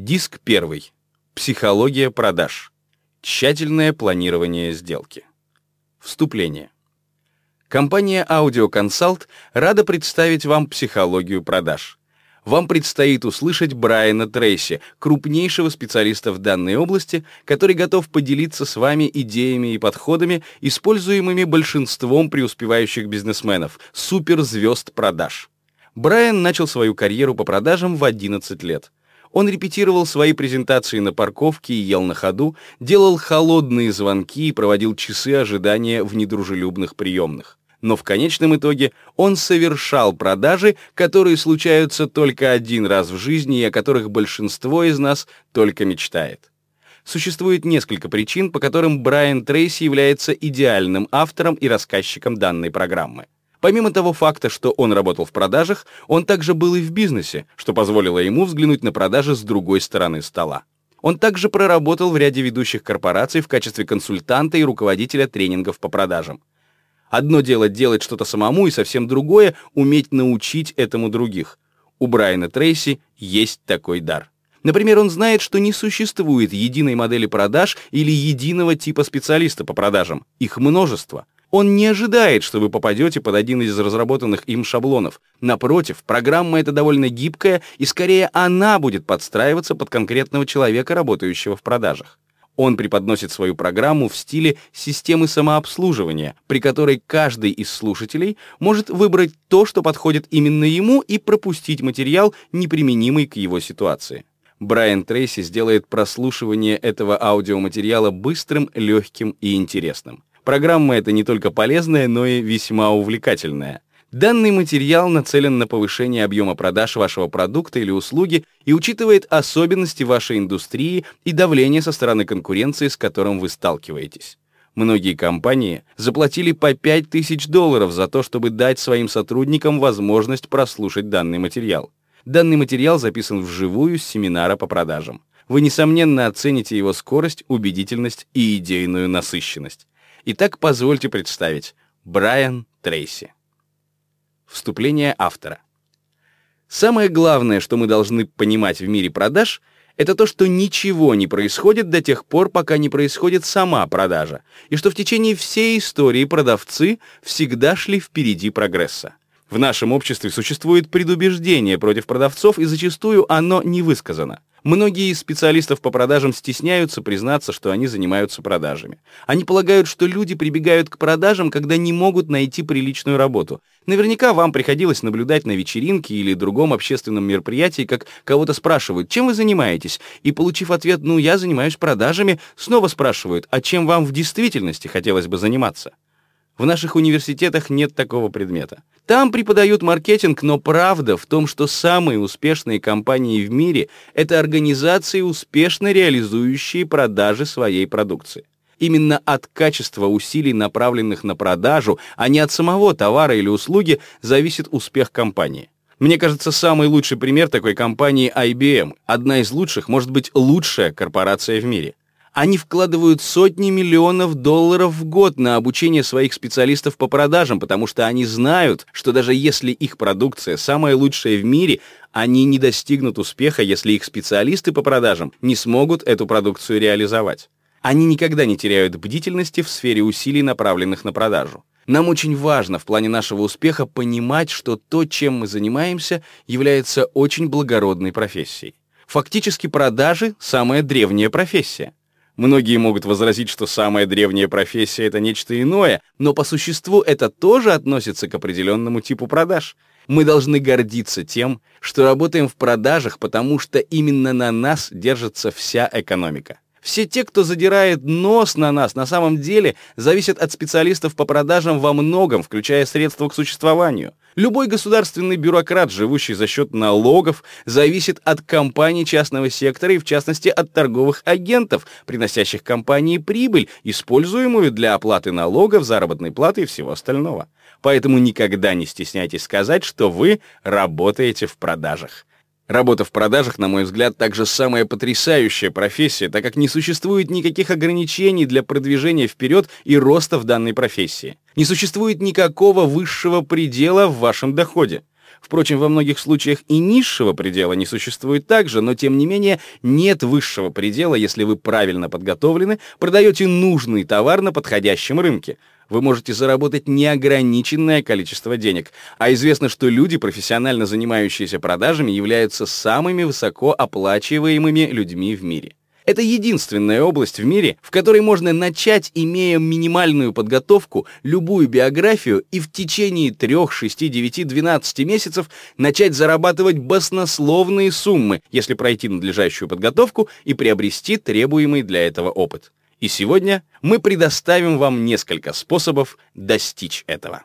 Диск первый. Психология продаж. Тщательное планирование сделки. Вступление. Компания Consult рада представить вам психологию продаж. Вам предстоит услышать Брайана Трейси, крупнейшего специалиста в данной области, который готов поделиться с вами идеями и подходами, используемыми большинством преуспевающих бизнесменов, суперзвезд продаж. Брайан начал свою карьеру по продажам в 11 лет. Он репетировал свои презентации на парковке и ел на ходу, делал холодные звонки и проводил часы ожидания в недружелюбных приемных. Но в конечном итоге он совершал продажи, которые случаются только один раз в жизни и о которых большинство из нас только мечтает. Существует несколько причин, по которым Брайан Трейси является идеальным автором и рассказчиком данной программы. Помимо того факта, что он работал в продажах, он также был и в бизнесе, что позволило ему взглянуть на продажи с другой стороны стола. Он также проработал в ряде ведущих корпораций в качестве консультанта и руководителя тренингов по продажам. Одно дело делать что-то самому, и совсем другое — уметь научить этому других. У Брайана Трейси есть такой дар. Например, он знает, что не существует единой модели продаж или единого типа специалиста по продажам. Их множество — он не ожидает, что вы попадете под один из разработанных им шаблонов. Напротив, программа эта довольно гибкая, и скорее она будет подстраиваться под конкретного человека, работающего в продажах. Он преподносит свою программу в стиле системы самообслуживания, при которой каждый из слушателей может выбрать то, что подходит именно ему, и пропустить материал, неприменимый к его ситуации. Брайан Трейси сделает прослушивание этого аудиоматериала быстрым, легким и интересным. Программа эта не только полезная, но и весьма увлекательная. Данный материал нацелен на повышение объема продаж вашего продукта или услуги и учитывает особенности вашей индустрии и давление со стороны конкуренции, с которым вы сталкиваетесь. Многие компании заплатили по 5000 долларов за то, чтобы дать своим сотрудникам возможность прослушать данный материал. Данный материал записан вживую с семинара по продажам. Вы, несомненно, оцените его скорость, убедительность и идейную насыщенность. Итак, позвольте представить. Брайан Трейси. Вступление автора. Самое главное, что мы должны понимать в мире продаж, это то, что ничего не происходит до тех пор, пока не происходит сама продажа, и что в течение всей истории продавцы всегда шли впереди прогресса. В нашем обществе существует предубеждение против продавцов, и зачастую оно не высказано. Многие из специалистов по продажам стесняются признаться, что они занимаются продажами. Они полагают, что люди прибегают к продажам, когда не могут найти приличную работу. Наверняка вам приходилось наблюдать на вечеринке или другом общественном мероприятии, как кого-то спрашивают, чем вы занимаетесь, и, получив ответ «ну, я занимаюсь продажами», снова спрашивают, а чем вам в действительности хотелось бы заниматься? В наших университетах нет такого предмета. Там преподают маркетинг, но правда в том, что самые успешные компании в мире — это организации, успешно реализующие продажи своей продукции. Именно от качества усилий, направленных на продажу, а не от самого товара или услуги, зависит успех компании. Мне кажется, самый лучший пример такой компании IBM. Одна из лучших, может быть, лучшая корпорация в мире. Они вкладывают сотни миллионов долларов в год на обучение своих специалистов по продажам, потому что они знают, что даже если их продукция самая лучшая в мире, они не достигнут успеха, если их специалисты по продажам не смогут эту продукцию реализовать. Они никогда не теряют бдительности в сфере усилий, направленных на продажу. Нам очень важно в плане нашего успеха понимать, что то, чем мы занимаемся, является очень благородной профессией. Фактически продажи — самая древняя профессия. Многие могут возразить, что самая древняя профессия — это нечто иное, но по существу это тоже относится к определенному типу продаж. Мы должны гордиться тем, что работаем в продажах, потому что именно на нас держится вся экономика. Все те, кто задирает нос на нас, на самом деле зависят от специалистов по продажам во многом, включая средства к существованию. Любой государственный бюрократ, живущий за счет налогов, зависит от компаний частного сектора и, в частности, от торговых агентов, приносящих компании прибыль, используемую для оплаты налогов, заработной платы и всего остального. Поэтому никогда не стесняйтесь сказать, что вы работаете в продажах. Работа в продажах, на мой взгляд, также самая потрясающая профессия, так как не существует никаких ограничений для продвижения вперед и роста в данной профессии. Не существует никакого высшего предела в вашем доходе. Впрочем, во многих случаях и низшего предела не существует также, но тем не менее нет высшего предела, если вы правильно подготовлены, продаете нужный товар на подходящем рынке. Вы можете заработать неограниченное количество денег, а известно, что люди, профессионально занимающиеся продажами, являются самыми высокооплачиваемыми людьми в мире. Это единственная область в мире, в которой можно начать, имея минимальную подготовку, любую биографию и в течение 3, 6, 9, 12 месяцев начать зарабатывать баснословные суммы, если пройти надлежащую подготовку и приобрести требуемый для этого опыт. И сегодня мы предоставим вам несколько способов достичь этого.